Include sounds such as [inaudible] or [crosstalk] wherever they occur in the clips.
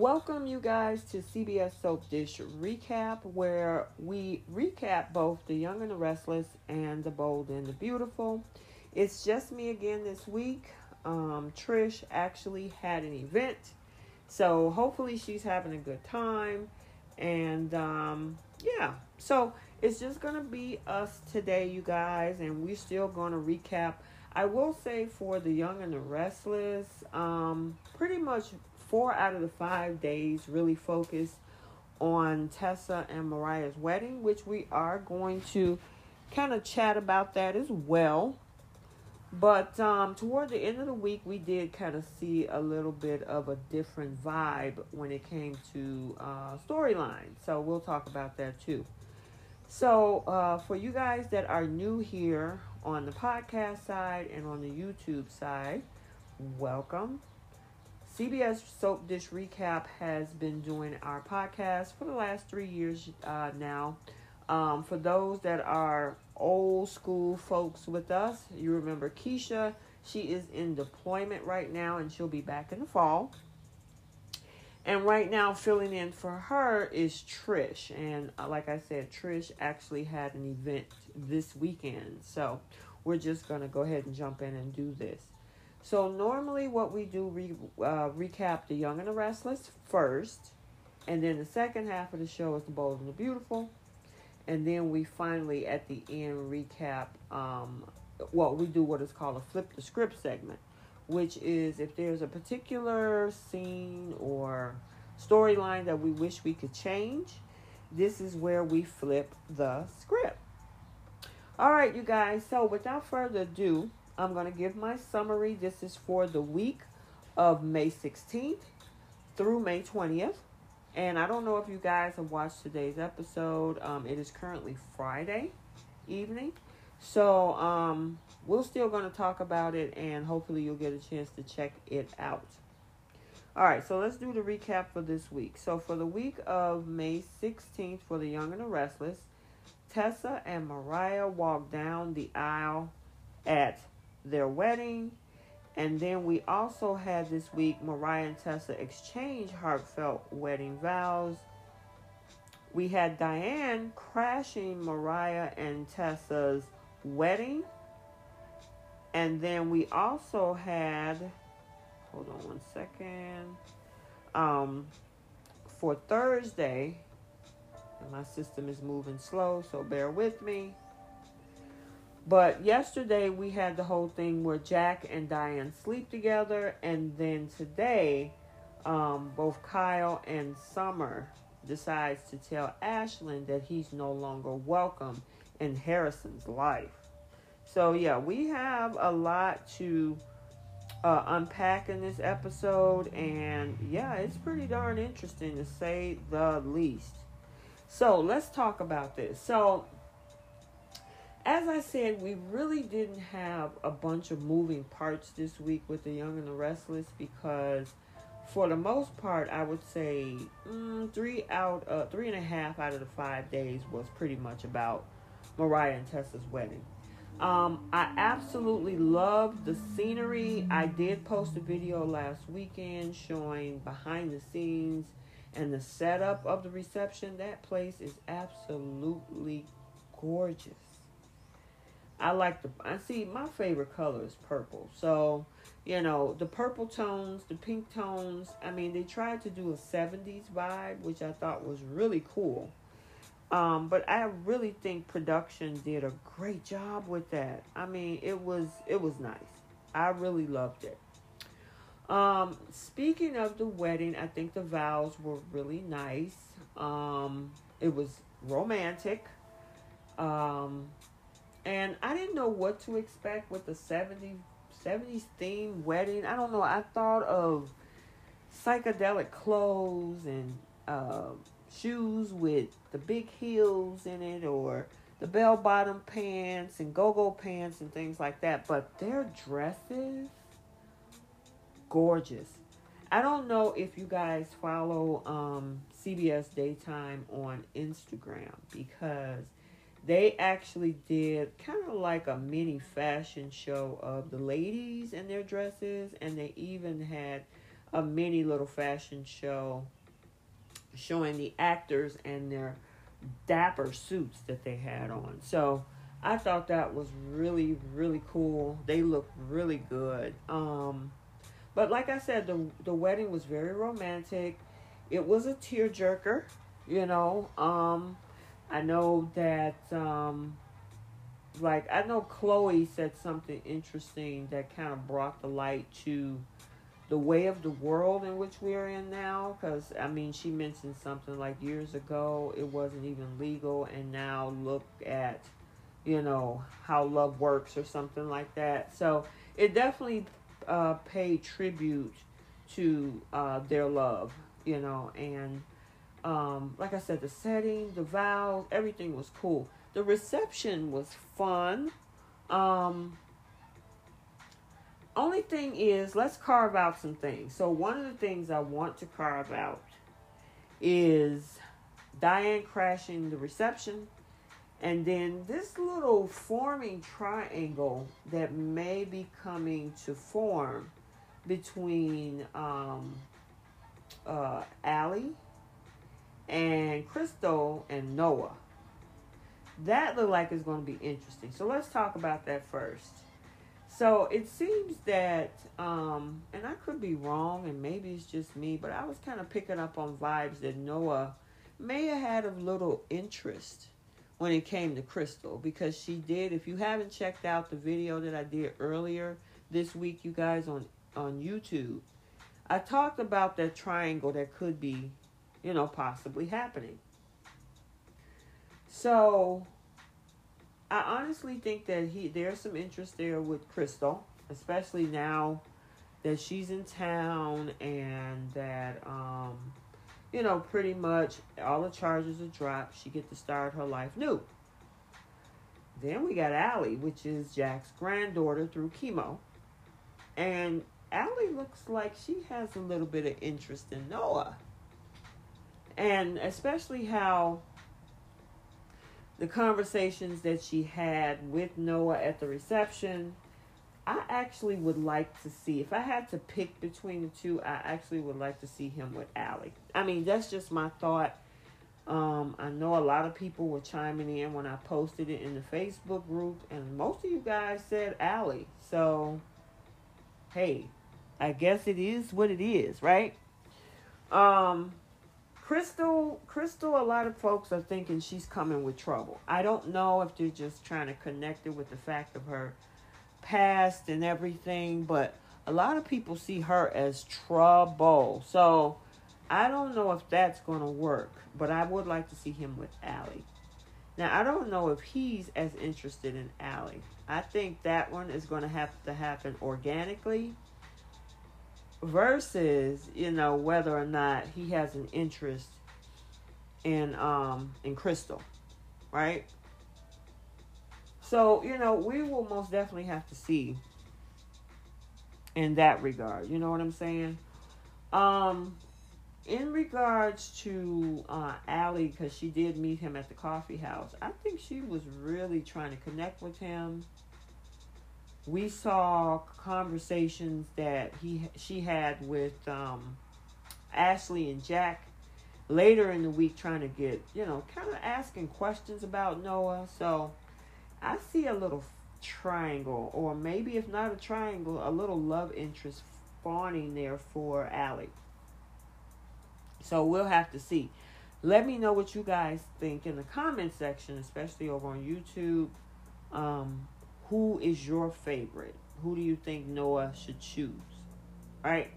Welcome, you guys, to CBS Soap Dish Recap, where we recap both The Young and the Restless and The Bold and the Beautiful. It's just me again this week. Um, Trish actually had an event, so hopefully she's having a good time. And um, yeah, so it's just gonna be us today, you guys, and we're still gonna recap. I will say for The Young and the Restless, um, pretty much four out of the five days really focused on Tessa and Mariah's wedding, which we are going to kind of chat about that as well. But um, toward the end of the week, we did kind of see a little bit of a different vibe when it came to uh, storyline. So we'll talk about that too. So uh, for you guys that are new here on the podcast side and on the YouTube side, welcome. CBS Soap Dish Recap has been doing our podcast for the last three years uh, now. Um, for those that are old school folks with us, you remember Keisha. She is in deployment right now and she'll be back in the fall. And right now, filling in for her is Trish. And uh, like I said, Trish actually had an event this weekend. So we're just going to go ahead and jump in and do this. So normally what we do, re, uh, recap The Young and the Restless first, and then the second half of the show is The Bold and the Beautiful, and then we finally at the end recap, um, well, we do what is called a flip the script segment, which is if there's a particular scene or storyline that we wish we could change, this is where we flip the script. All right, you guys, so without further ado, I'm going to give my summary. This is for the week of May 16th through May 20th. And I don't know if you guys have watched today's episode. Um, it is currently Friday evening. So um, we're still going to talk about it and hopefully you'll get a chance to check it out. All right, so let's do the recap for this week. So for the week of May 16th for The Young and the Restless, Tessa and Mariah walk down the aisle at their wedding. And then we also had this week Mariah and Tessa exchange heartfelt wedding vows. We had Diane crashing Mariah and Tessa's wedding. And then we also had, hold on one second, um, for Thursday, and my system is moving slow, so bear with me. But yesterday we had the whole thing where Jack and Diane sleep together, and then today, um, both Kyle and Summer decides to tell Ashland that he's no longer welcome in Harrison's life. So yeah, we have a lot to uh, unpack in this episode, and yeah, it's pretty darn interesting to say the least. So let's talk about this. So as I said, we really didn't have a bunch of moving parts this week with The Young and the Restless because, for the most part, I would say mm, three out, uh, three and a half out of the five days was pretty much about Mariah and Tessa's wedding. Um, I absolutely loved the scenery. I did post a video last weekend showing behind the scenes and the setup of the reception. That place is absolutely gorgeous. I like the I see my favorite color is purple. So, you know, the purple tones, the pink tones, I mean, they tried to do a 70s vibe, which I thought was really cool. Um, but I really think production did a great job with that. I mean, it was it was nice. I really loved it. Um, speaking of the wedding, I think the vows were really nice. Um, it was romantic. Um, and I didn't know what to expect with the 70s, 70s theme wedding. I don't know. I thought of psychedelic clothes and uh, shoes with the big heels in it, or the bell bottom pants and go go pants and things like that. But their dresses, gorgeous. I don't know if you guys follow um, CBS Daytime on Instagram because they actually did kind of like a mini fashion show of the ladies and their dresses, and they even had a mini little fashion show showing the actors and their dapper suits that they had on. So I thought that was really, really cool. They looked really good. Um, but like I said, the the wedding was very romantic. It was a tearjerker, you know. Um, I know that um, like I know Chloe said something interesting that kind of brought the light to the way of the world in which we are in now because i mean she mentioned something like years ago it wasn't even legal and now look at you know how love works or something like that. So it definitely uh, paid tribute to uh, their love you know and um, like i said the setting the vows everything was cool the reception was fun um, only thing is, let's carve out some things. So, one of the things I want to carve out is Diane crashing the reception, and then this little forming triangle that may be coming to form between um, uh, Allie and Crystal and Noah. That look like is going to be interesting. So let's talk about that first. So it seems that, um, and I could be wrong, and maybe it's just me, but I was kind of picking up on vibes that Noah may have had a little interest when it came to Crystal because she did. If you haven't checked out the video that I did earlier this week, you guys on on YouTube, I talked about that triangle that could be, you know, possibly happening. So I honestly think that he there's some interest there with Crystal, especially now that she's in town and that um you know pretty much all the charges are dropped. She get to start her life new. Then we got Allie, which is Jack's granddaughter through Keemo. And Allie looks like she has a little bit of interest in Noah. And especially how the conversations that she had with Noah at the reception, I actually would like to see, if I had to pick between the two, I actually would like to see him with Allie. I mean, that's just my thought. Um, I know a lot of people were chiming in when I posted it in the Facebook group, and most of you guys said Allie. So, hey, I guess it is what it is, right? Um, Crystal, Crystal, a lot of folks are thinking she's coming with trouble. I don't know if they're just trying to connect it with the fact of her past and everything, but a lot of people see her as trouble. So I don't know if that's going to work, but I would like to see him with Allie. Now, I don't know if he's as interested in Allie. I think that one is going to have to happen organically versus you know whether or not he has an interest in um in crystal right? So you know we will most definitely have to see in that regard. You know what i'm saying? Um in regards to uh Allie, because she did meet him at the coffee house, I think she was really trying to connect with him we saw conversations that he she had with um, Ashley and Jack later in the week trying to get, you know, kind of asking questions about Noah. So I see a little triangle, or maybe if not a triangle, a little love interest fawning there for Allie. So we'll have to see. Let me know what you guys think in the comment section, especially over on YouTube. Um, who is your favorite? Who do you think Noah should choose? Right?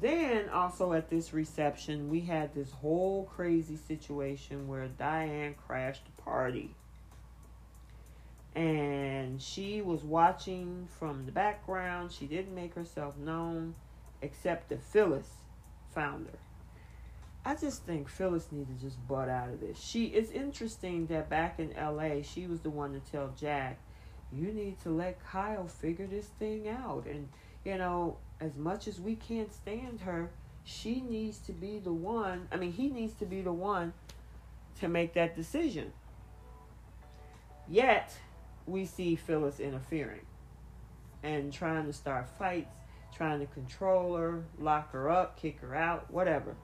Then also at this reception, we had this whole crazy situation where Diane crashed the party. And she was watching from the background. She didn't make herself known, except that Phyllis found her. I just think Phyllis needs to just butt out of this. She it's interesting that back in LA she was the one to tell Jack, you need to let Kyle figure this thing out. And, you know, as much as we can't stand her, she needs to be the one I mean he needs to be the one to make that decision. Yet we see Phyllis interfering and trying to start fights, trying to control her, lock her up, kick her out, whatever.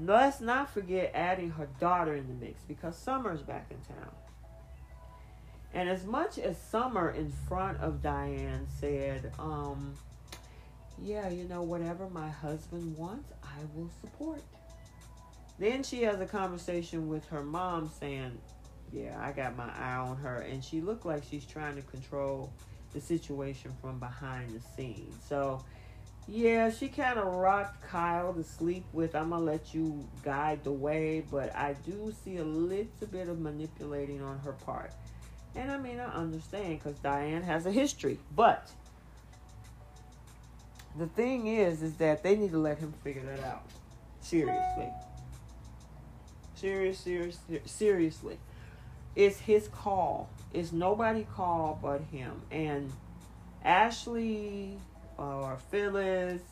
Let's not forget adding her daughter in the mix because Summer's back in town. And as much as Summer in front of Diane said, um, yeah, you know, whatever my husband wants, I will support. Then she has a conversation with her mom saying, yeah, I got my eye on her. And she looked like she's trying to control the situation from behind the scenes. So, yeah, she kind of rocked Kyle to sleep with, I'm going to let you guide the way. But I do see a little bit of manipulating on her part. And I mean, I understand because Diane has a history. But the thing is, is that they need to let him figure that out. Seriously. Serious, serious, seriously. It's his call. It's nobody call but him. And Ashley or Phyllis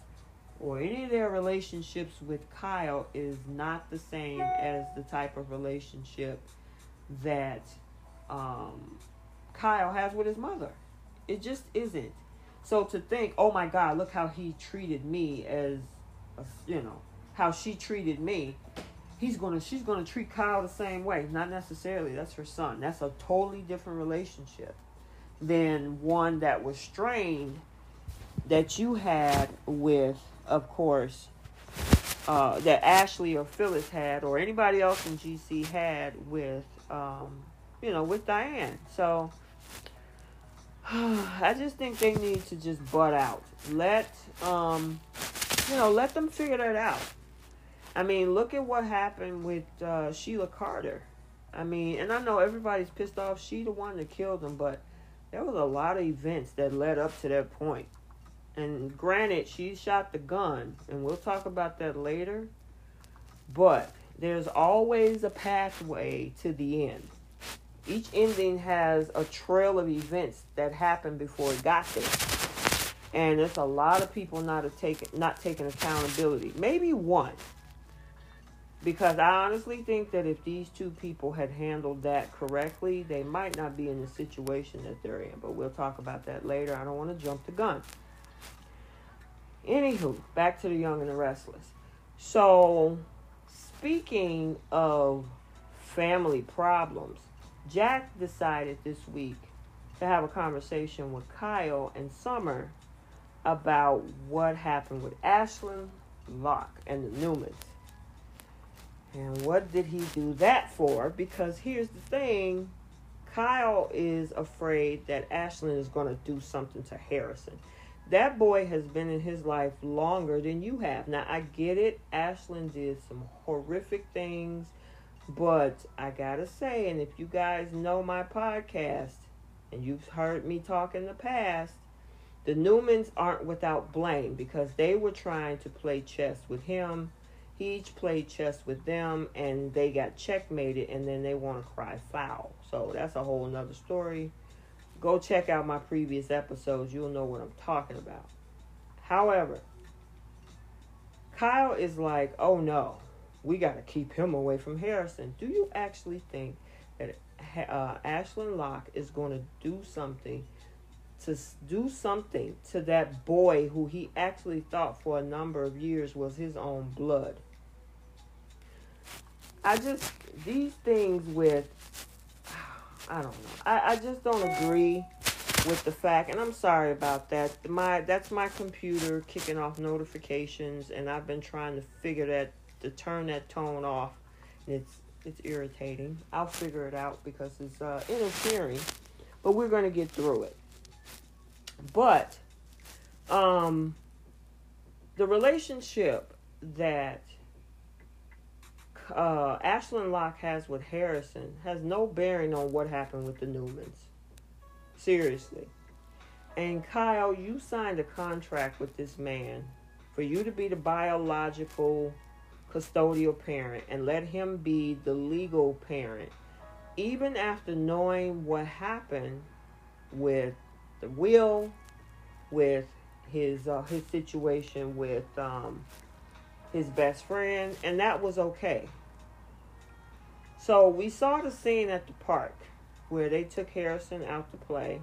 or any of their relationships with Kyle is not the same as the type of relationship that um, Kyle has with his mother. It just isn't. So to think, oh my God, look how he treated me as, a, you know, how she treated me. He's gonna, she's gonna treat Kyle the same way. Not necessarily. That's her son. That's a totally different relationship than one that was strained that you had with, of course, uh, that Ashley or Phyllis had, or anybody else in GC had with, um, you know, with Diane. So [sighs] I just think they need to just butt out. Let um, you know, let them figure that out. I mean, look at what happened with uh, Sheila Carter. I mean, and I know everybody's pissed off. She the one that killed him, but there was a lot of events that led up to that point. And granted, she shot the gun, and we'll talk about that later. But there's always a pathway to the end each ending has a trail of events that happened before it got there. And there's a lot of people not taking not taking accountability. Maybe one. Because I honestly think that if these two people had handled that correctly, they might not be in the situation that they're in. But we'll talk about that later. I don't want to jump the gun. Anywho, back to the young and the restless. So, speaking of family problems, Jack decided this week to have a conversation with Kyle and Summer about what happened with Ashland Locke and the Newmans. And what did he do that for? Because here's the thing Kyle is afraid that Ashland is going to do something to Harrison. That boy has been in his life longer than you have. Now, I get it. Ashland did some horrific things but I gotta say, and if you guys know my podcast and you've heard me talk in the past, the Newmans aren't without blame because they were trying to play chess with him. He each played chess with them and they got checkmated and then they want to cry foul. So that's a whole nother story. Go check out my previous episodes. You'll know what I'm talking about. However, Kyle is like, oh no, we got to keep him away from Harrison. Do you actually think that uh, Ashland Locke is going to do something to do something to that boy who he actually thought for a number of years was his own blood? I just these things with I don't know. I, I just don't agree with the fact and I'm sorry about that. My that's my computer kicking off notifications and I've been trying to figure that to turn that tone off. And it's it's irritating. I'll figure it out because it's uh, interfering, but we're to get through it. But um, the relationship that uh, Ashland Locke has with Harrison has no bearing on what happened with the Newmans. Seriously. And Kyle, you signed a contract with this man for you to be the biological custodial parent and let him be the legal parent, even after knowing what happened with the will, with his uh, his situation with um, his best friend, and that was okay. So we saw the scene at the park where they took Harrison out to play.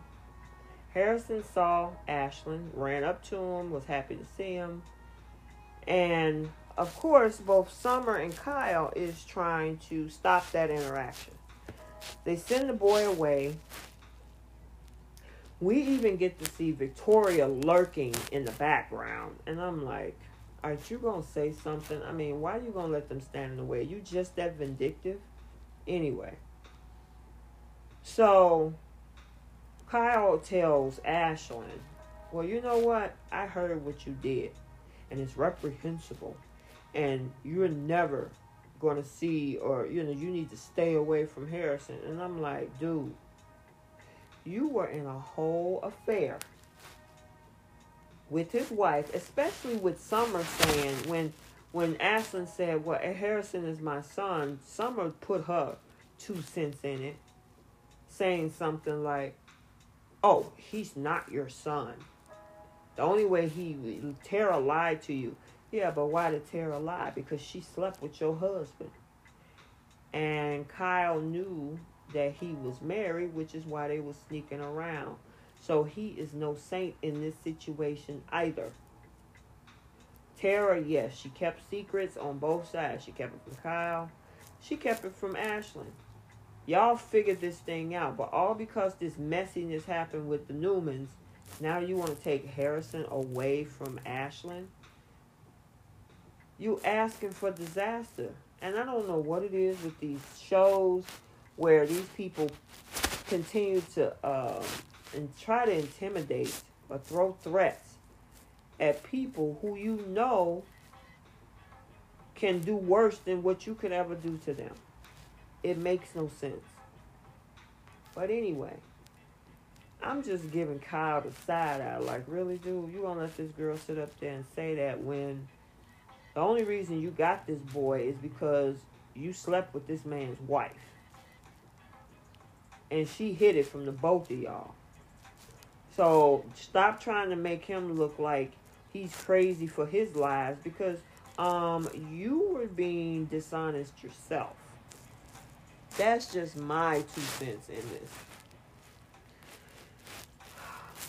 Harrison saw Ashland, ran up to him, was happy to see him. And of course, both Summer and Kyle is trying to stop that interaction. They send the boy away. We even get to see Victoria lurking in the background. And I'm like, aren't you to say something? I mean, why are you to let them stand in the way? You just that vindictive? Anyway. So, Kyle tells Ashland, well, you know what? I heard what you did. And it's reprehensible and you're never to see or you know you need to stay away from Harrison and I'm like dude you were in a whole affair with his wife especially with Summer saying when when Ashland said well eh, Harrison is my son Summer put her two cents in it saying something like oh he's not your son the only way he Tara lied to you yeah, but why did Tara lie? Because she slept with your husband. And Kyle knew that he was married, which is why they were sneaking around. So he is no saint in this situation either. Tara, yes, she kept secrets on both sides. She kept it from Kyle. She kept it from Ashland. Y'all figured this thing out, but all because this messiness happened with the Newmans, now you want to take Harrison away from Ashland? you asking for disaster. And I don't know what it is with these shows where these people continue to uh, and try to intimidate or throw threats at people who you know can do worse than what you could ever do to them. It makes no sense. But anyway, I'm just giving Kyle the side eye. Like, really, dude, you gonna let this girl sit up there and say that when the only reason you got this boy is because you slept with this man's wife. And she hid it from the both of y'all. So stop trying to make him look like he's crazy for his lies because um you were being dishonest yourself. That's just my two cents in this.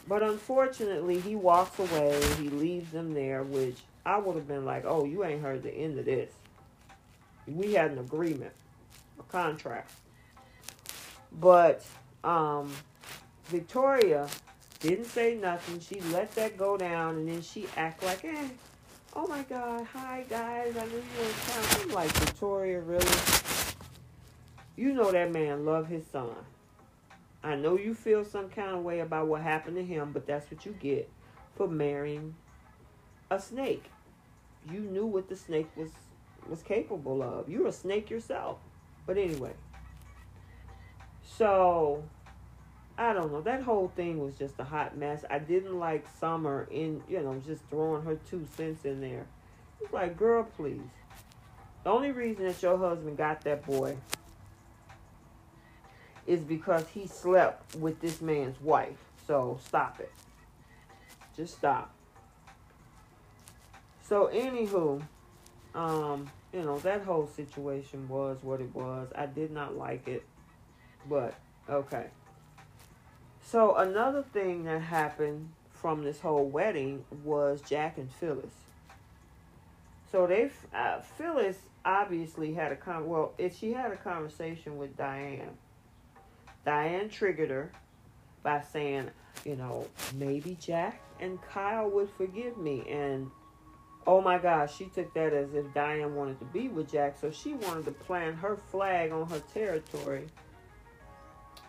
But unfortunately, he walks away. He leaves them there, which I would have been like, oh, you ain't heard the end of this. We had an agreement, a contract. But um, Victoria didn't say nothing. She let that go down, and then she act like, eh, oh my God, hi guys, I knew you were in town. I'm like, Victoria, really? You know that man love his son. I know you feel some kind of way about what happened to him, but that's what you get for marrying a snake you knew what the snake was was capable of. You're a snake yourself. But anyway. So I don't know. That whole thing was just a hot mess. I didn't like Summer in, you know, just throwing her two cents in there. It's like, girl, please. The only reason that your husband got that boy is because he slept with this man's wife. So stop it. Just stop. So anywho, um, you know, that whole situation was what it was. I did not like it. But okay. So another thing that happened from this whole wedding was Jack and Phyllis. So they uh, Phyllis obviously had a con well, if she had a conversation with Diane. Diane triggered her by saying, you know, maybe Jack and Kyle would forgive me and Oh my gosh, she took that as if Diane wanted to be with Jack, so she wanted to plant her flag on her territory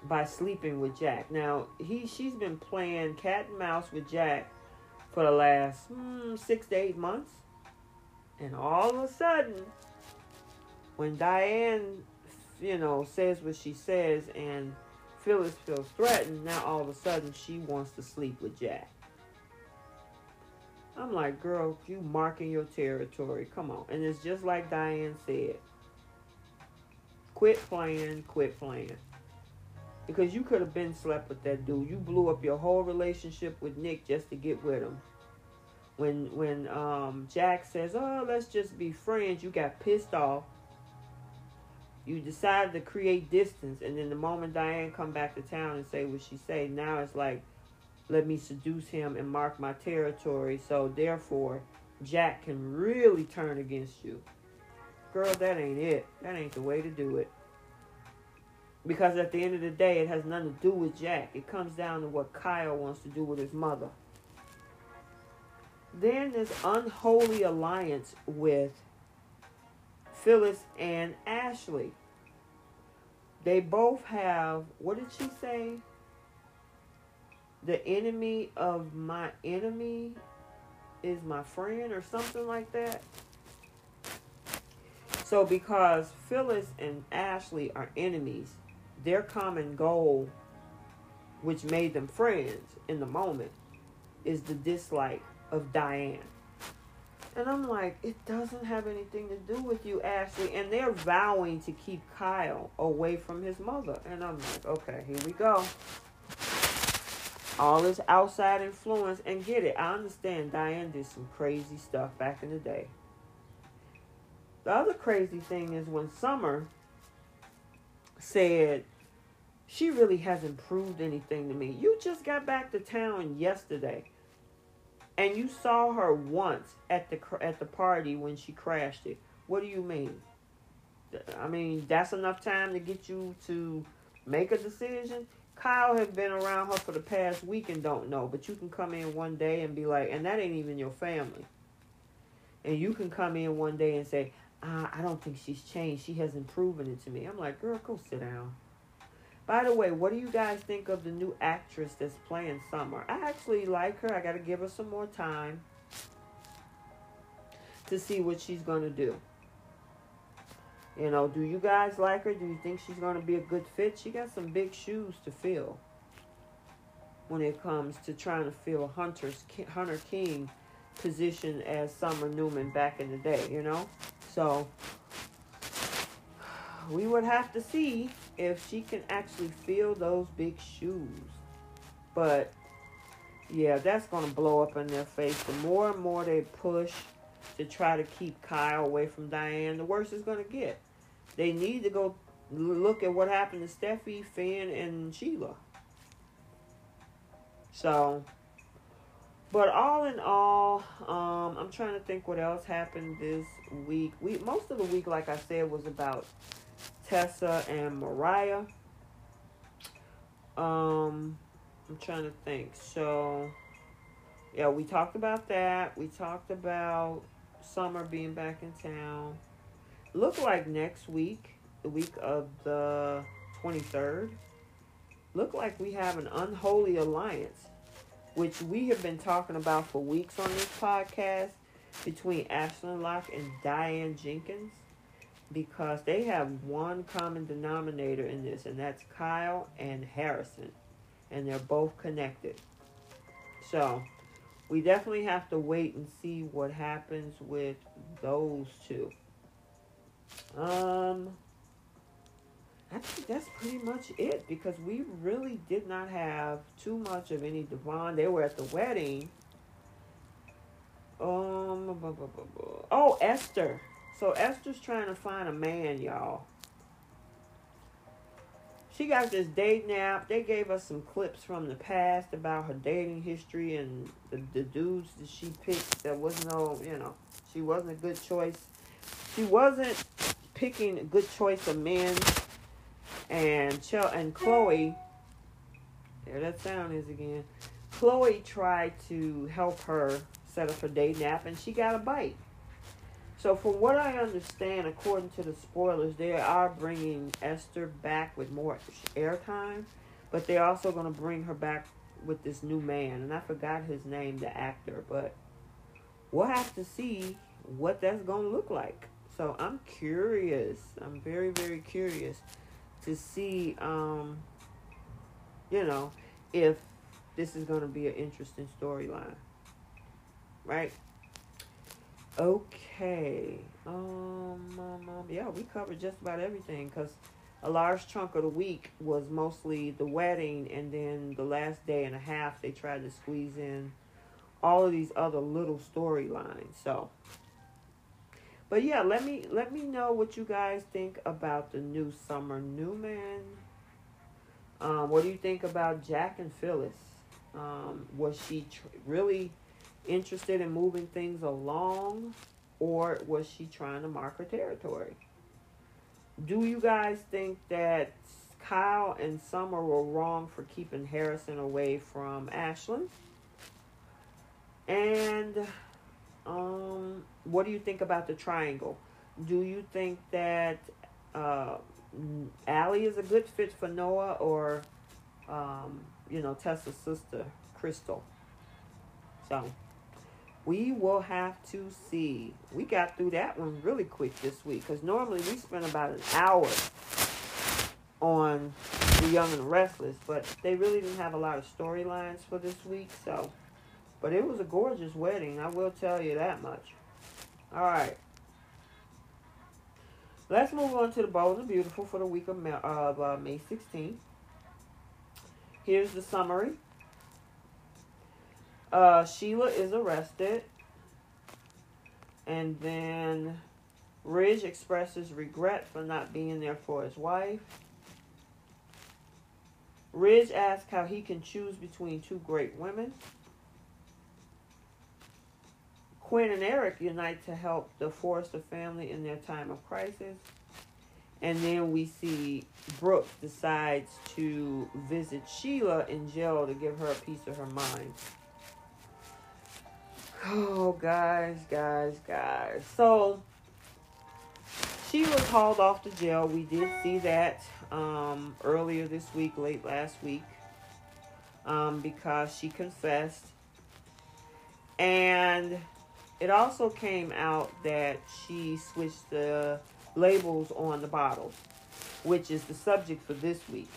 by sleeping with Jack. Now he she's been playing cat and mouse with Jack for the last hmm, six to eight months, and all of a sudden, when Diane, you know, says what she says, and Phyllis feels threatened, now all of a sudden she wants to sleep with Jack. I'm like, girl, you marking your territory. Come on. And it's just like Diane said. Quit playing, quit playing. Because you could have been slept with that dude. You blew up your whole relationship with Nick just to get with him. When when um, Jack says, "Oh, let's just be friends," you got pissed off. You decided to create distance, and then the moment Diane come back to town and say what she say, now it's like, let me seduce him and mark my territory. So therefore, Jack can really turn against you. Girl, that ain't it. That ain't the way to do it. Because at the end of the day, it has nothing to do with Jack. It comes down to what Kyle wants to do with his mother. Then this unholy alliance with Phyllis and Ashley. They both have, what did she say? The enemy of my enemy is my friend, or something like that. So, because Phyllis and Ashley are enemies, their common goal, which made them friends in the moment, is the dislike of Diane. And I'm like, it doesn't have anything to do with you, Ashley. And they're vowing to keep Kyle away from his mother. And I'm like, okay, here we go. All this outside influence. And get it, I understand Diane did some crazy stuff back in the day. The other crazy thing is when Summer said, she really hasn't proved anything to me. You just got back to town yesterday and you saw her once at the at the party when she crashed it. What do you mean? I mean, that's enough time to get you to make a decision. Kyle has been around her for the past week and don't know, but you can come in one day and be like, and that ain't even your family. And you can come in one day and say, uh, I don't think she's changed. She hasn't proven it to me. I'm like, girl, go sit down. By the way, what do you guys think of the new actress that's playing Summer? I actually like her. I got to give her some more time to see what she's going to do. You know, do you guys like her? Do you think she's going to be a good fit? She got some big shoes to fill when it comes to trying to fill Hunter's Hunter King position as Summer Newman back in the day, you know? So, we would have to see if she can actually fill those big shoes. But yeah, that's going to blow up in their face. The more and more they push to try to keep Kyle away from Diane, the worse it's going to get. They need to go look at what happened to Steffy, Finn, and Sheila. So, but all in all, um, I'm trying to think what else happened this week. We most of the week, like I said, was about Tessa and Mariah. Um, I'm trying to think. So, yeah, we talked about that. We talked about Summer being back in town. Look like next week, the week of the 23rd, look like we have an unholy alliance, which we have been talking about for weeks on this podcast between Ashland Locke and Diane Jenkins because they have one common denominator in this, and that's Kyle and Harrison, and they're both connected. So, we definitely have to wait and see what happens with those two. Um, I think that's pretty much it because we really did not have too much of any Devon. They were at the wedding. Um, oh, Esther. So Esther's trying to find a man, y'all. She got this dating app. They gave us some clips from the past about her dating history and the, the dudes that she picked. That was no, you know, she wasn't a good choice. She wasn't picking a good choice of men. And Ch- and Chloe, there that sound is again. Chloe tried to help her set up her dating app, and she got a bite. So, from what I understand, according to the spoilers, they are bringing Esther back with more airtime, but they're also going to bring her back with this new man. And I forgot his name, the actor, but we'll have to see what that's going to look like. So, I'm curious. I'm very, very curious to see, um, you know, if this is going to be an interesting storyline. right? Okay. Um, um, um, yeah, we covered just about everything because a large chunk of the week was mostly the wedding, and then the last day and a half they tried to squeeze in all of these other little storylines. So, but yeah, let me let me know what you guys think about the new Summer Newman. Um, what do you think about Jack and Phyllis? Um, was she tr- really interested in moving things along, or was she trying to mark her territory? Do you guys think that Kyle and Summer were wrong for keeping Harrison away from Ashland? And um, what do you think about the triangle? Do you think that uh, Allie is a good fit for Noah or, um, you know, Tessa's sister, Crystal? So we will have to see. We got through that one really quick this week because normally we spend about an hour on The Young and the Restless, but they really didn't have a lot of storylines for this week, so. But it was a gorgeous wedding, I will tell you that much. All right. Let's move on to the Bold and Beautiful for the week of, uh, May 16th. Here's the summary. Uh, Sheila is arrested. And then Ridge expresses regret for not being there for his wife. Ridge asks how he can choose between two great women. Quinn and Eric unite to help the Forrester family in their time of crisis. And then we see Brooke decides to visit Sheila in jail to give her a piece of her mind. Oh, guys, guys, guys. So, she was hauled off to jail. We did see that um, earlier this week, late last week, um, because she confessed. And it also came out that she switched the labels on the bottles, which is the subject for this week.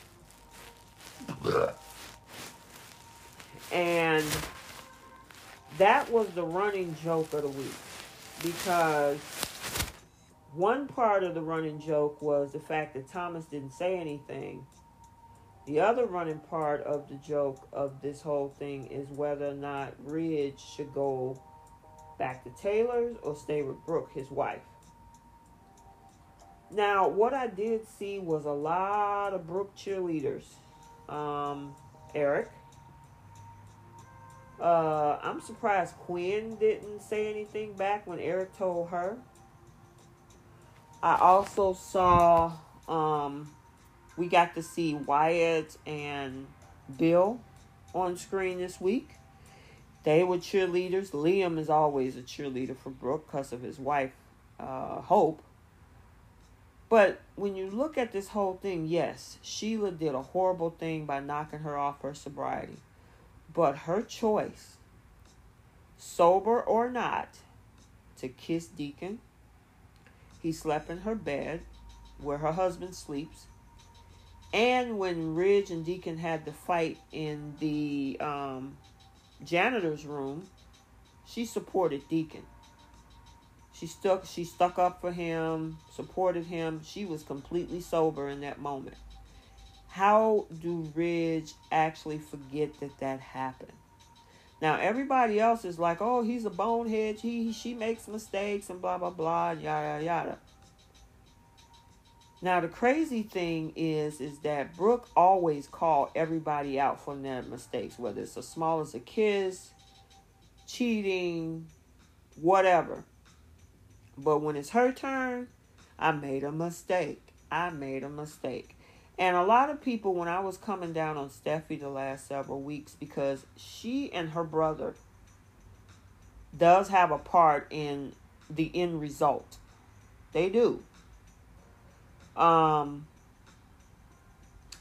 and that was the running joke of the week because one part of the running joke was the fact that Thomas didn't say anything. The other running part of the joke of this whole thing is whether or not Ridge should go back to Taylor's or stay with Brooke, his wife. Now, what I did see was a lot of Brooke cheerleaders. Um, Eric. Uh, I'm surprised Quinn didn't say anything back when Eric told her. I also saw, um, we got to see Wyatt and Bill on screen this week. They were cheerleaders. Liam is always a cheerleader for Brooke because of his wife, uh, Hope. But when you look at this whole thing, yes, Sheila did a horrible thing by knocking her off her sobriety. But her choice, sober or not, to kiss Deacon, he slept in her bed where her husband sleeps. And when Ridge and Deacon had the fight in the um, janitor's room, she supported Deacon. She stuck she stuck up for him, supported him. She was completely sober in that moment. How do Ridge actually forget that that happened? Now everybody else is like, "Oh, he's a bonehead. He she makes mistakes and blah blah blah yada yada." Now the crazy thing is is that Brooke always called everybody out for their mistakes, whether it's as small as a kiss, cheating, whatever. But when it's her turn, I made a mistake. I made a mistake. And a lot of people, when I was coming down on Steffy the last several weeks, because she and her brother does have a part in the end result. They do um,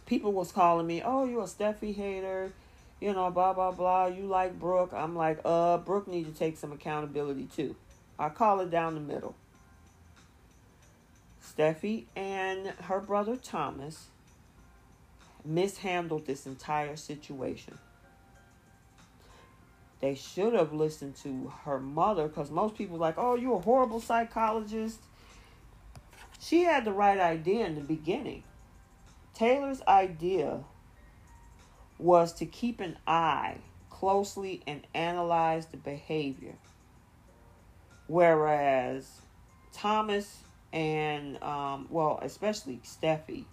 people was calling me, oh, you a Steffy hater, you know, blah blah blah. You like Brooke? I'm like, uh, Brooke need to take some accountability too. I call it down the middle. Steffy and her brother Thomas mishandled this entire situation. They should have listened to her mother because most people like, oh, you're a horrible psychologist. She had the right idea in the beginning. Taylor's idea was to keep an eye closely and analyze the behavior. Whereas Thomas and, um, well, especially Steffy,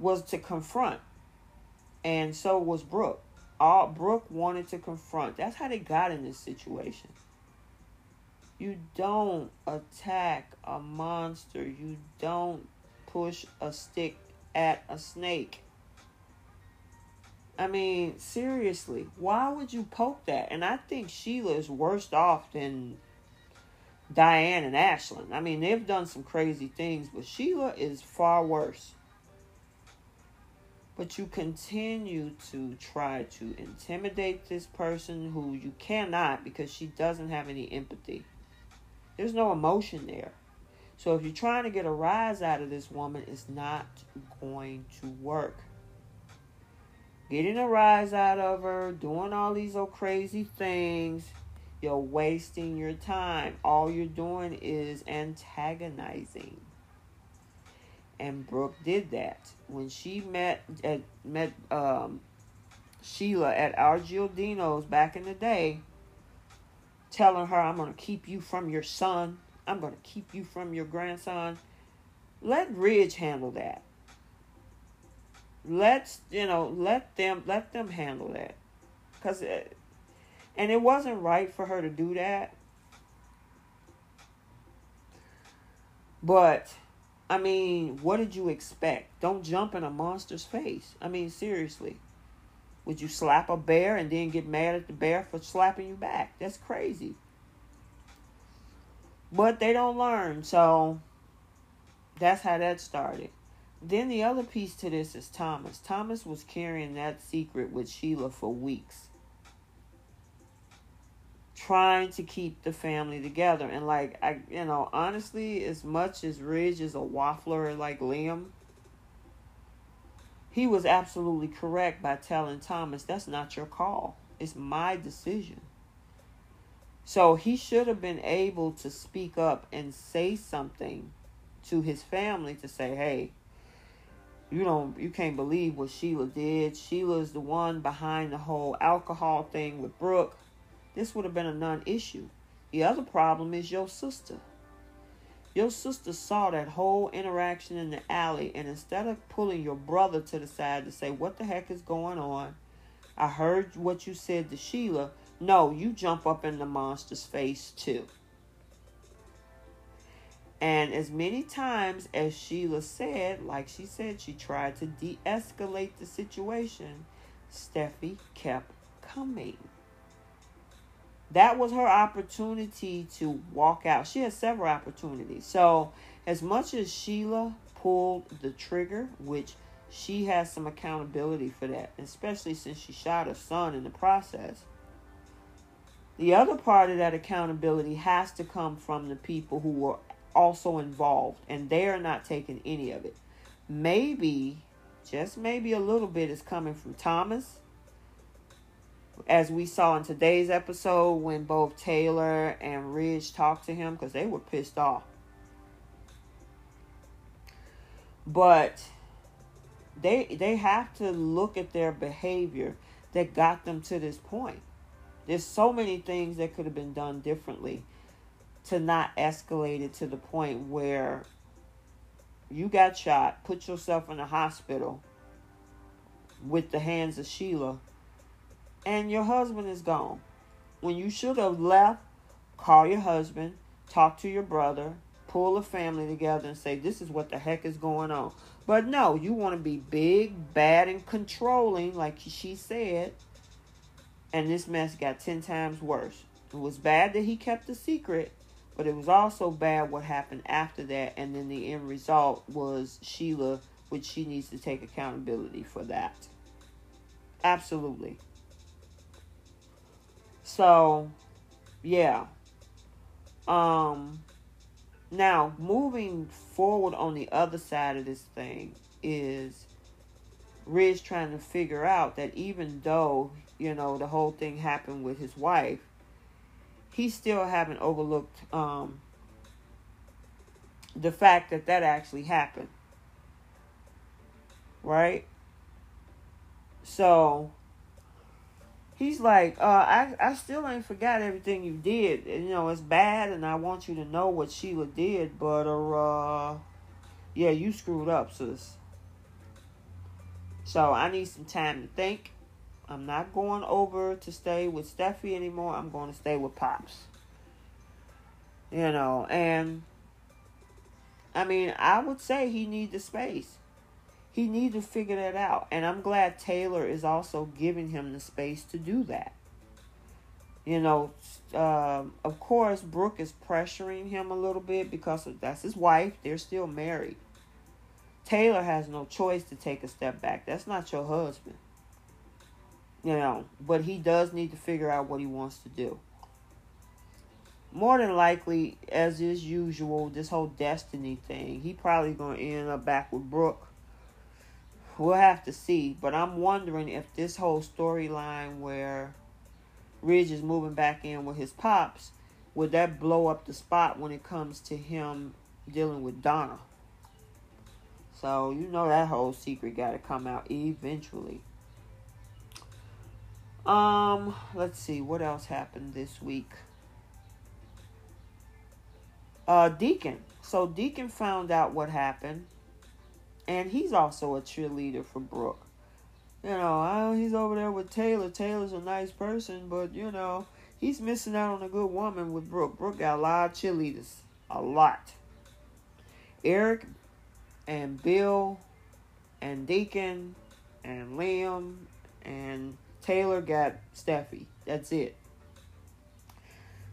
was to confront. And so was Brooke. All Brooke wanted to confront. That's how they got in this situation. You don't attack a monster. You don't push a stick at a snake. I mean, seriously, why would you poke that? And I think Sheila is worse off than Diane and Ashland. I mean, they've done some crazy things, but Sheila is far worse. But you continue to try to intimidate this person who you cannot because she doesn't have any empathy. There's no emotion there. So if you're trying to get a rise out of this woman, it's not going to work getting a rise out of her, doing all these old crazy things. You're wasting your time. All you're doing is antagonizing. And Brooke did that when she met at, met um, Sheila at Il Giardino's back in the day, telling her, "I'm going to keep you from your son. I'm going to keep you from your grandson." Let Ridge handle that let's you know let them let them handle that because and it wasn't right for her to do that but i mean what did you expect? Don't jump in a monster's face. I mean seriously. Would you slap a bear and then get mad at the bear for slapping you back? That's crazy. But they don't learn so that's how that started. Then the other piece to this is Thomas. Thomas was carrying that secret with Sheila for weeks. Trying to keep the family together. And like I you know, honestly, as much as Ridge is a waffler like Liam, he was absolutely correct by telling Thomas that's not your call. It's my decision. So he should have been able to speak up and say something to his family to say, hey, you don't you can't believe what Sheila did. Sheila's the one behind the whole alcohol thing with Brooke. This would have been a non-issue. The other problem is your sister. Your sister saw that whole interaction in the alley, and instead of pulling your brother to the side to say, What the heck is going on? I heard what you said to Sheila. No, you jump up in the monster's face too. And as many times as Sheila said, like she said, she tried to de escalate the situation, Steffy kept coming. That was her opportunity to walk out. She had several opportunities. So, as much as Sheila pulled the trigger, which she has some accountability for that, especially since she shot her son in the process. The other part of that accountability has to come from the people who were also involved and they are not taking any of it. Maybe, just maybe a little bit is coming from Thomas. As we saw in today's episode when both Taylor and Ridge talked to him because they were pissed off. But they they have to look at their behavior that got them to this point. There's so many things that could have been done differently to not escalate it to the point where you got shot, put yourself in the hospital with the hands of Sheila, and your husband is gone. When you should have left, call your husband, talk to your brother, pull the family together, and say, This is what the heck is going on. But no, you want to be big, bad, and controlling, like she said. And this mess got 10 times worse. It was bad that he kept the secret, but it was also bad what happened after that, and then the end result was Sheila, which she needs to take accountability for that. Absolutely. So, yeah. Um now moving forward on the other side of this thing is Ridge trying to figure out that even though, you know, the whole thing happened with his wife, he still haven't overlooked um, the fact that that actually happened. Right? So he's like, uh, I, I still ain't forgot everything you did. And, you know, it's bad and I want you to know what Sheila did, but uh yeah, you screwed up, sis. So I need some time to think. I'm not going over to stay with Steffy anymore. I'm going to stay with Pops. You know, and I mean, I would say he needs the space. He needs to figure that out. And I'm glad Taylor is also giving him the space to do that. You know, um, of course, Brooke is pressuring him a little bit because that's his wife. They're still married. Taylor has no choice to take a step back. That's not your husband. You know, but he does need to figure out what he wants to do more than likely, as is usual, this whole destiny thing, he probably gonna end up back with Brooke. We'll have to see, but I'm wondering if this whole storyline where Ridge is moving back in with his pops, would that blow up the spot when it comes to him dealing with Donna? So you know that whole secret got to come out eventually. Um, let's see what else happened this week uh, Deacon. So Deacon found out what happened, and he's also a cheerleader for Brooke. You know, he's over there with Taylor. Taylor's a nice person, but you know, he's missing out on a good woman with Brooke. Brooke got a lot of cheerleaders, a lot. Eric and Bill and Deacon and Liam and Taylor got Steffy. That's it.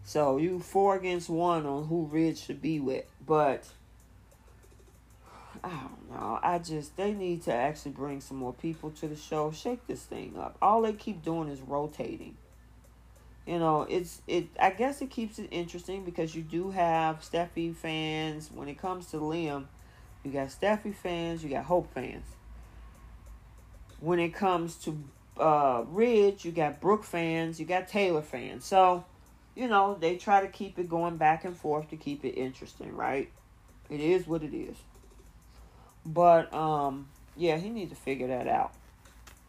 So you four against one on who Ridge should be with. But I don't know. I just they need to actually bring some more people to the show. Shake this thing up. All they keep doing is rotating. You know, it's it I guess it keeps it interesting because you do have Steffy fans. When it comes to Liam, you got Steffy fans, you got Hope fans. When it comes to uh Ridge, you got Brooke fans, you got Taylor fans. So you know, they try to keep it going back and forth to keep it interesting, right? It is what it is. But um yeah, he needs to figure that out.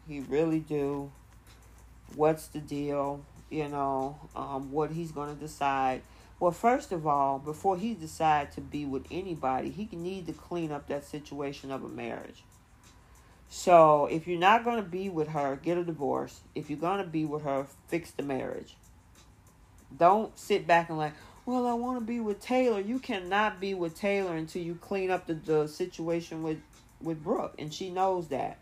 He really do. What's the deal? You know, um, what he's gonna decide. Well, first of all, before he decide to be with anybody, he can need to clean up that situation of a marriage. So if you're not gonna be with her, get a divorce. If you're gonna be with her, fix the marriage. Don't sit back and like, well, I want to be with Taylor. You cannot be with Taylor until you clean up the, the situation with with Brooke, and she knows that.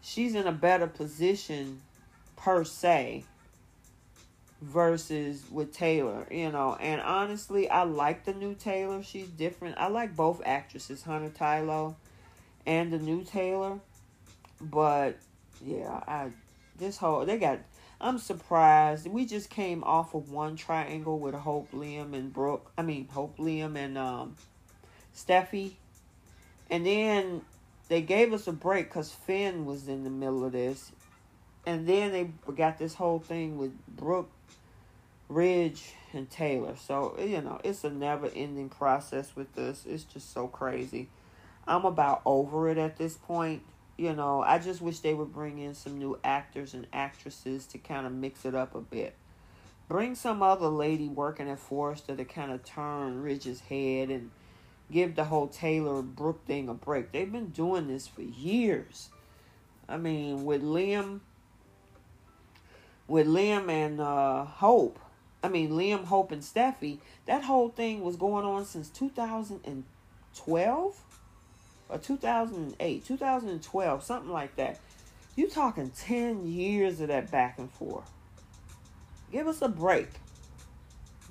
She's in a better position per se versus with Taylor, you know. And honestly, I like the new Taylor. She's different. I like both actresses, Hunter Tylo and the new Taylor. But yeah, I this whole they got I'm surprised. We just came off of one triangle with Hope, Liam, and Brooke. I mean, Hope, Liam, and um, Steffy. And then they gave us a break because Finn was in the middle of this. And then they got this whole thing with Brooke, Ridge, and Taylor. So, you know, it's a never ending process with this. It's just so crazy. I'm about over it at this point you know, I just wish they would bring in some new actors and actresses to kind of mix it up a bit. Bring some other lady working at Forrester to kind of turn Ridge's head and give the whole Taylor Brooke thing a break. They've been doing this for years. I mean, with Liam, with Liam and uh, Hope, I mean Liam, Hope, and Steffy, that whole thing was going on since 2012 or 2008, 2012, something like that. You talking 10 years of that back and forth. Give us a break.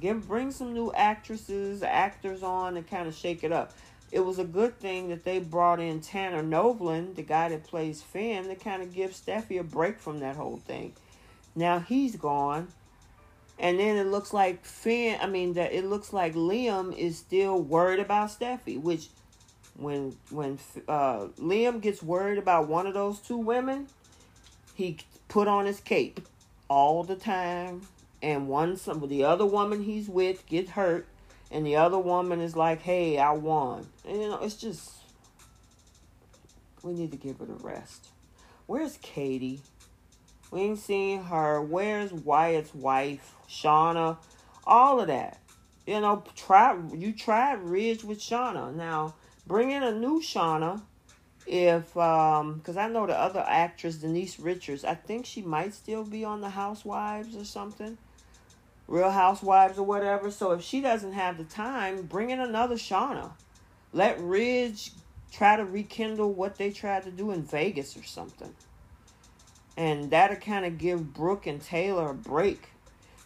Give bring some new actresses, actors on and kind of shake it up. It was a good thing that they brought in Tanner Novlan, the guy that plays Finn, to kind of give Steffy a break from that whole thing. Now he's gone. And then it looks like Finn, I mean that it looks like Liam is still worried about Steffy, which when when uh, Liam gets worried about one of those two women, he put on his cape all the time, and one some the other woman he's with gets hurt, and the other woman is like, "Hey, I won," and you know it's just we need to give it a rest. Where's Katie? We ain't seen her. Where's Wyatt's wife, Shauna? All of that. You know, try you tried Ridge with Shauna. Now bring in a new Shauna. If um, because I know the other actress Denise Richards, I think she might still be on the Housewives or something, Real Housewives or whatever. So if she doesn't have the time, bring in another Shauna. Let Ridge try to rekindle what they tried to do in Vegas or something. And that'll kind of give Brooke and Taylor a break.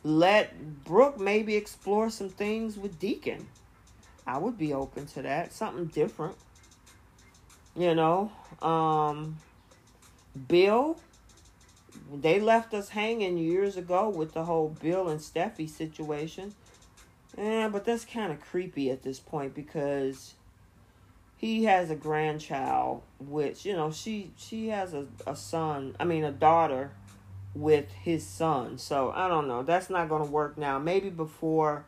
Let Brooke maybe explore some things with Deacon. I would be open to that. Something different. You know, um, Bill, they left us hanging years ago with the whole Bill and Steffy situation. Yeah, but that's kind of creepy at this point because he has a grandchild, which you know she she has a, a son. I mean a daughter with his son. So I don't know. That's not to work now. Maybe before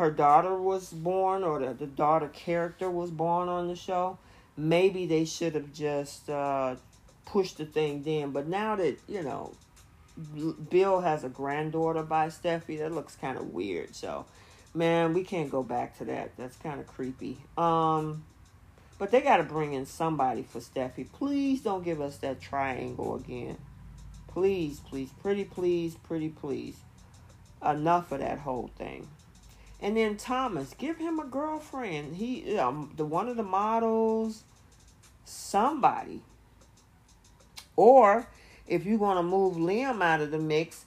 her daughter was born or the, the daughter character was born on the show, maybe they should have just uh, pushed the thing then. But now that you know Bill has a granddaughter by Steffy, that looks kind of weird. So man, we can't go back to that. That's kind of creepy. Um but they got to bring in somebody for Steffy. Please don't give us that triangle again. Please, please, pretty please, pretty please. Enough of that whole thing. And then Thomas, give him a girlfriend. He, um, the one of the models, somebody. Or if you're gonna move Liam out of the mix,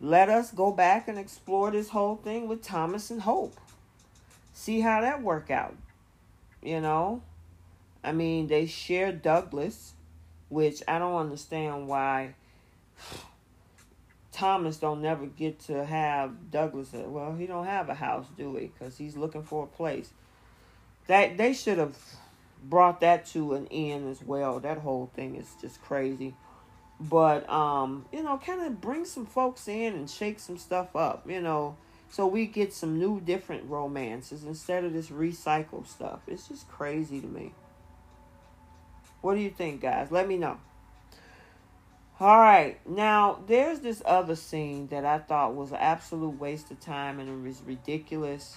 let us go back and explore this whole thing with Thomas and Hope. See how that work out. You know, I mean, they share Douglas, which I don't understand why Thomas don't never get to have Douglas. Well, he don't have a house, do he? Because he's looking for a place. That they should have brought that to an end as well. That whole thing is just crazy. But um, you know, kind of bring some folks in and shake some stuff up. You know, so we get some new, different romances instead of this recycled stuff. It's just crazy to me. What do you think, guys? Let me know. All right, now there's this other scene that I thought was an absolute waste of time and it was ridiculous.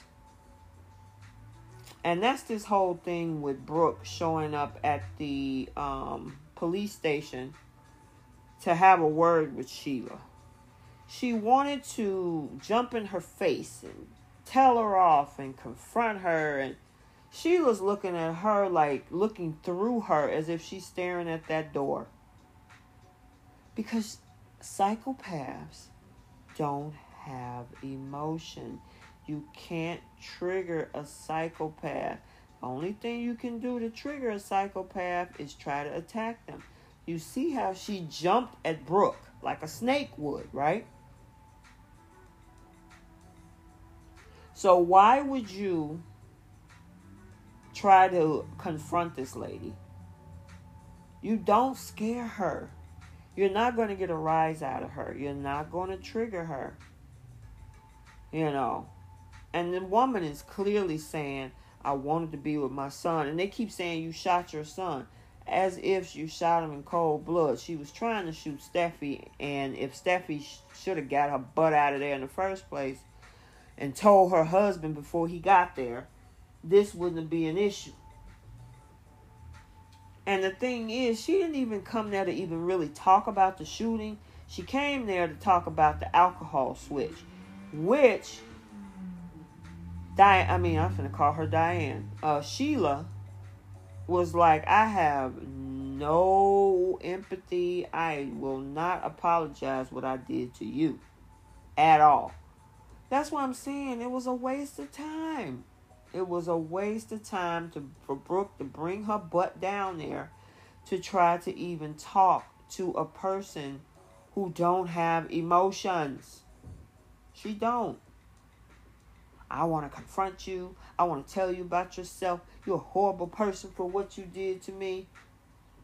And that's this whole thing with Brooke showing up at the um, police station to have a word with Sheila. She wanted to jump in her face and tell her off and confront her and Sheila's looking at her like looking through her as if she's staring at that door. Because psychopaths don't have emotion. You can't trigger a psychopath. The only thing you can do to trigger a psychopath is try to attack them. You see how she jumped at Brooke like a snake would, right? So why would you try to confront this lady. You don't scare her. You're not going to get a rise out of her. You're not going to trigger her. You know. And the woman is clearly saying, I wanted to be with my son. And they keep saying, You shot your son. As if you shot him in cold blood. She was trying to shoot Steffy. And if Steffy sh- should have got her butt out of there in the first place and told her husband before he got there, this wouldn't be an issue. And the thing is, she didn't even come there to even really talk about the shooting. She came there to talk about the alcohol switch, which Diane, I mean, I'm gonna call her Diane. Uh, Sheila was like, I have no empathy. I will not apologize what I did to you at all. That's what I'm saying. It was a waste of time. It was a waste of time to for Brooke to bring her butt down there to try to even talk to a person who don't have emotions. She don't. I want to confront you. I want to tell you about yourself. You're a horrible person for what you did to me.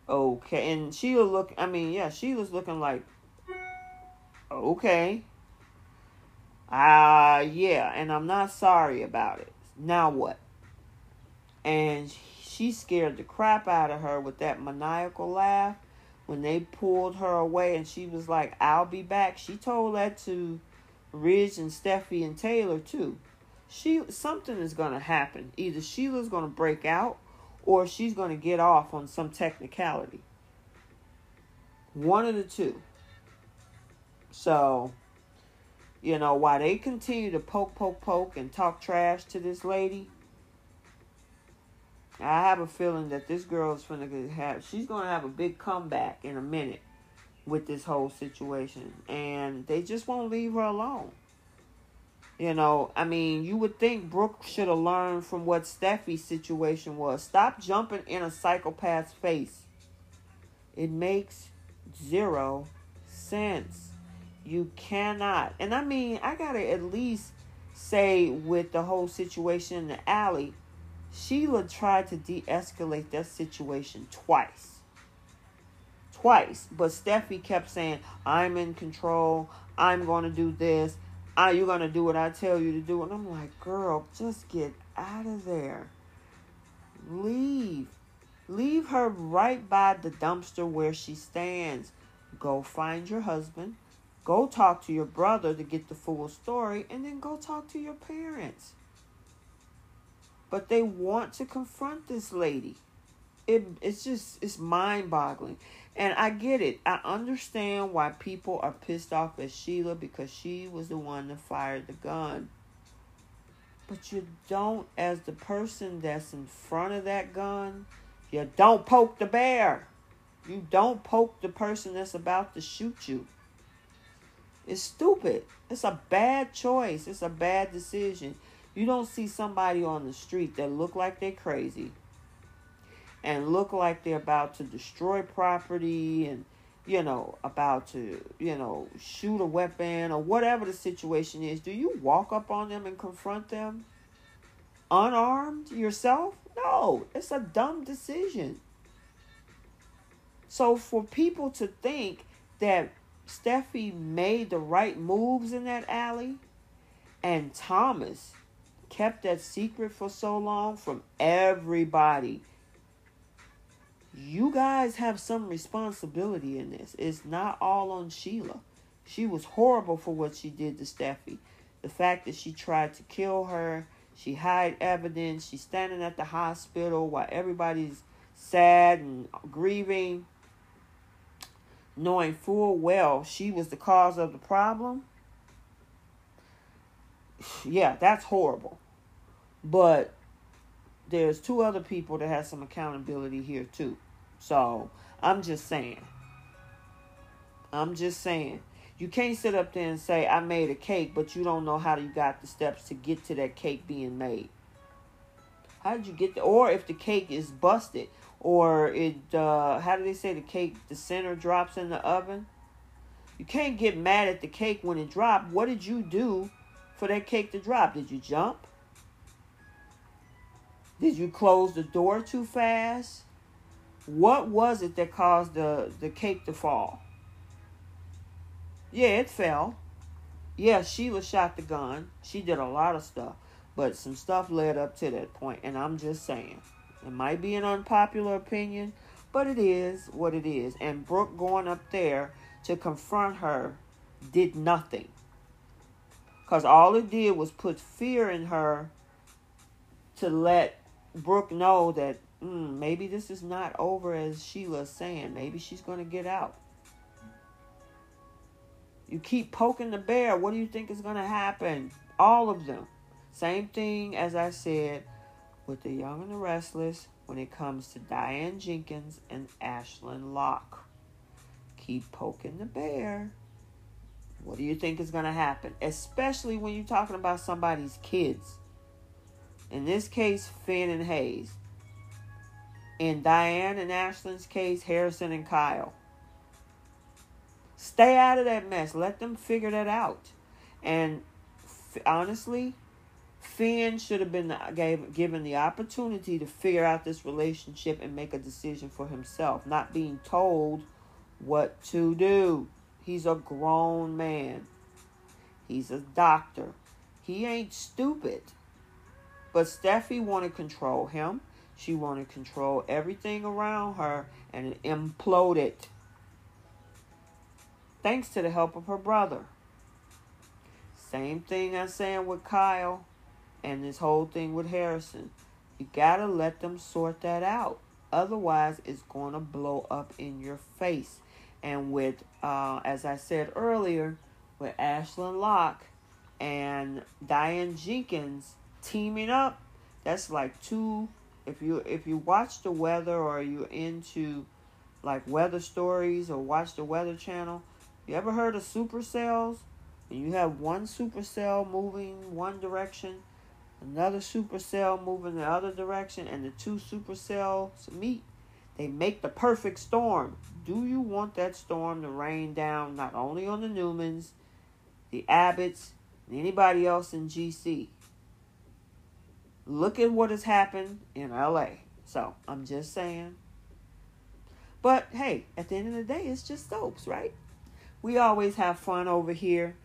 Okay. And Sheila look, I mean, yeah, Sheila's looking like, okay. Ah, uh, yeah. And I'm not sorry about it. Now what? And she scared the crap out of her with that maniacal laugh when they pulled her away and she was like, I'll be back. She told that to Ridge and Steffy and Taylor too. She something is gonna happen. Either Sheila's gonna break out or she's gonna get off on some technicality. One of the two. So, you know, while they continue to poke, poke, poke and talk trash to this lady, I have a feeling that this girl is gonna have she's gonna have a big comeback in a minute with this whole situation. And they just won't leave her alone. You know, I mean, you would think Brooke should have learned from what Steffy's situation was. Stop jumping in a psychopath's face. It makes zero sense. You cannot. And I mean, I got to at least say with the whole situation in the alley, Sheila tried to de escalate that situation twice. Twice. But Steffy kept saying, I'm in control. I'm going to do this. Are you going to do what I tell you to do? And I'm like, girl, just get out of there. Leave. Leave her right by the dumpster where she stands. Go find your husband. Go talk to your brother to get the full story. And then go talk to your parents. But they want to confront this lady. It, it's just, it's mind boggling. And I get it. I understand why people are pissed off at Sheila because she was the one that fired the gun. But you don't, as the person that's in front of that gun, you don't poke the bear. You don't poke the person that's about to shoot you. It's stupid. It's a bad choice. It's a bad decision. You don't see somebody on the street that look like they're crazy and look like they're about to destroy property and you know about to you know shoot a weapon or whatever the situation is do you walk up on them and confront them unarmed yourself no it's a dumb decision so for people to think that Steffy made the right moves in that alley and Thomas kept that secret for so long from everybody you guys have some responsibility in this. It's not all on Sheila. She was horrible for what she did to Steffy. The fact that she tried to kill her, she hid evidence, she's standing at the hospital while everybody's sad and grieving, knowing full well she was the cause of the problem. Yeah, that's horrible. But there's two other people that have some accountability here too. So I'm just saying. I'm just saying. You can't sit up there and say, I made a cake, but you don't know how you got the steps to get to that cake being made. How did you get there? Or if the cake is busted, or it, uh, how do they say the cake, the center drops in the oven? You can't get mad at the cake when it dropped. What did you do for that cake to drop? Did you jump? Did you close the door too fast? What was it that caused the, the cake to fall? Yeah, it fell. Yeah, Sheila shot the gun. She did a lot of stuff. But some stuff led up to that point, and I'm just saying. It might be an unpopular opinion, but it is what it is. And Brooke going up there to confront her did nothing. Because all it did was put fear in her to let Brooke know that mm, maybe this is not over as Sheila's saying. Maybe she's going to get out. You keep poking the bear. What do you think is going to happen? All of them. Same thing as I said with the Young and the Restless when it comes to Diane Jenkins and Ashland Locke. Keep poking the bear. What do you think is going to happen? Especially when you're talking about somebody's kids. In this case, Finn and Hayes. In Diane and Ashland's case, Harrison and Kyle. Stay out of that mess. Let them figure that out. And f- honestly, Finn should have been gave, given the opportunity to figure out this relationship and make a decision for himself, not being told what to do. He's a grown man. He's a doctor. He ain't stupid. But Steffy want to control him. She want to control everything around her and it imploded. Thanks to the help of her brother. Same thing I'm saying with Kyle and this whole thing with Harrison. You gotta let them sort that out. Otherwise, it's to blow up in your face. And with, uh, as I said earlier, with Ashland Locke and Diane Jenkins teaming up, that's like two. If you if you watch the weather or you're into like weather stories or watch the Weather Channel, you ever heard of supercells? And you have one supercell moving one direction another supercell moving the other direction, and the two supercells meet. They make the perfect storm. Do you want that storm to rain down not only on the Newmans, the Abbotts, and anybody else in GC? Look at what has happened in LA. So I'm just saying. But hey, at the end of the day, it's just soaps, right? We always have fun over here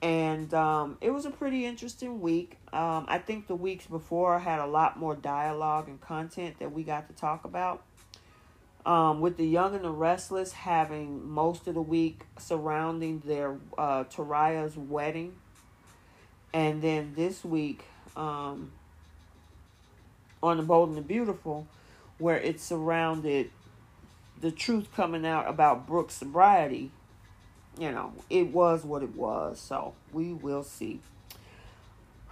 and um, it was a pretty interesting week. Um, I think the weeks before had a lot more dialogue and content that we got to talk about. Um, with the Young and the Restless having most of the week surrounding their uh, wedding, and then this week um, on the Bold and the Beautiful, where it surrounded the truth coming out about Brooke's sobriety you know, it was what it was. So we will see.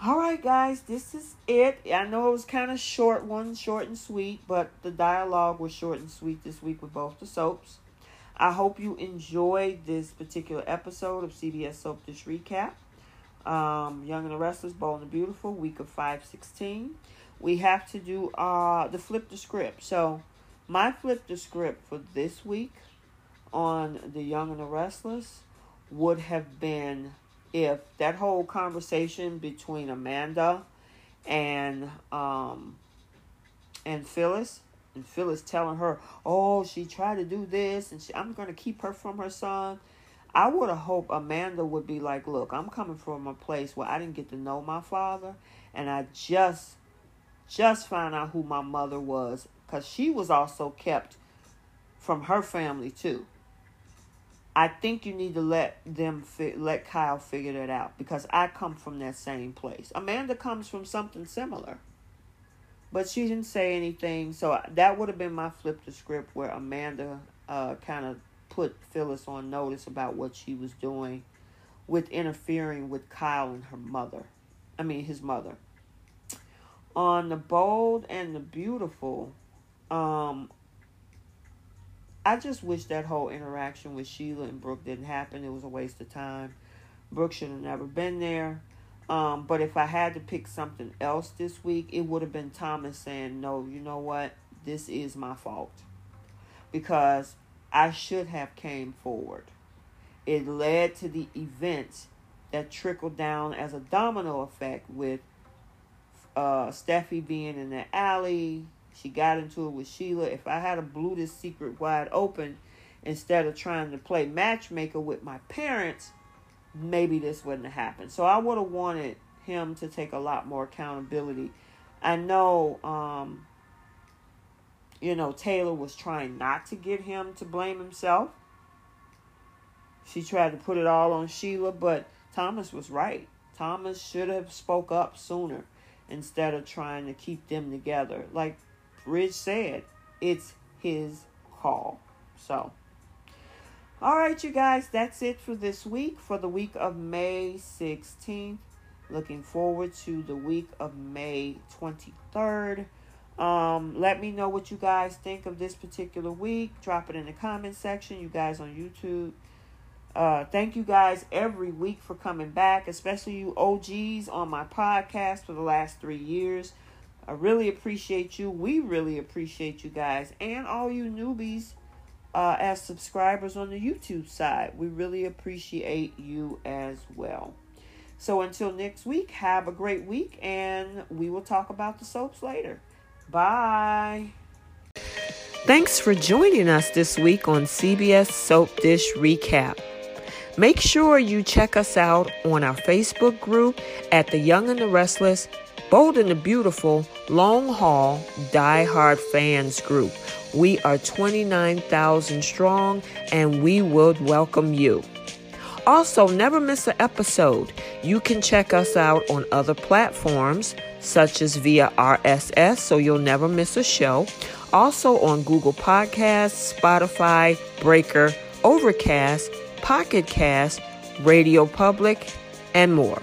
All right, guys, this is it. I know it was kind of short one, short and sweet, but the dialogue was short and sweet this week with both the soaps. I hope you enjoyed this particular episode of CBS Soap Dish Recap. Um, Young and the Restless, Bold and Beautiful, week of 516. We have to do uh, the flip the script. So, my flip the script for this week on The Young and the Restless would have been if that whole conversation between Amanda and um and Phyllis and Phyllis telling her, "Oh, she tried to do this and she, I'm going to keep her from her son." I would have hoped Amanda would be like, "Look, I'm coming from a place where I didn't get to know my father and I just just found out who my mother was cuz she was also kept from her family too." I think you need to let them fi- let Kyle figure that out because I come from that same place. Amanda comes from something similar, but she didn't say anything. So that would have been my flip the script where Amanda uh, kind of put Phyllis on notice about what she was doing with interfering with Kyle and her mother. I mean his mother. On the bold and the beautiful, um, I just wish that whole interaction with Sheila and Brooke didn't happen. It was a waste of time. Brooke should have never been there. Um, but if I had to pick something else this week, it would have been Thomas saying, No, you know what? This is my fault. Because I should have came forward. It led to the events that trickled down as a domino effect with uh, Steffy being in the alley, she got into it with Sheila. If I had a blew this secret wide open instead of trying to play matchmaker with my parents, maybe this wouldn't have happened. So I would have wanted him to take a lot more accountability. I know, um, you know, Taylor was trying not to get him to blame himself. She tried to put it all on Sheila, but Thomas was right. Thomas should have spoke up sooner instead of trying to keep them together. Like Rich said, it's his call. So, all right, you guys, that's it for this week, for the week of May 16th. Looking forward to the week of May 23rd. Um, let me know what you guys think of this particular week. Drop it in the comment section, you guys on YouTube. Uh, thank you guys every week for coming back, especially you OGs on my podcast for the last three years. I really appreciate you. We really appreciate you guys and all you newbies uh, as subscribers on the YouTube side. We really appreciate you as well. So until next week, have a great week and we will talk about the soaps later. Bye. Thanks for joining us this week on CBS Soap Dish Recap. Make sure you check us out on our Facebook group at The Young and the Restless, Bold and the Beautiful, Long Haul, Die Hard Fans Group. We are 29,000 strong and we would welcome you. Also, never miss an episode. You can check us out on other platforms, such as via RSS, so you'll never miss a show. Also on Google Podcasts, Spotify, Breaker, Overcast, Pocket Cast, Radio Public, and more.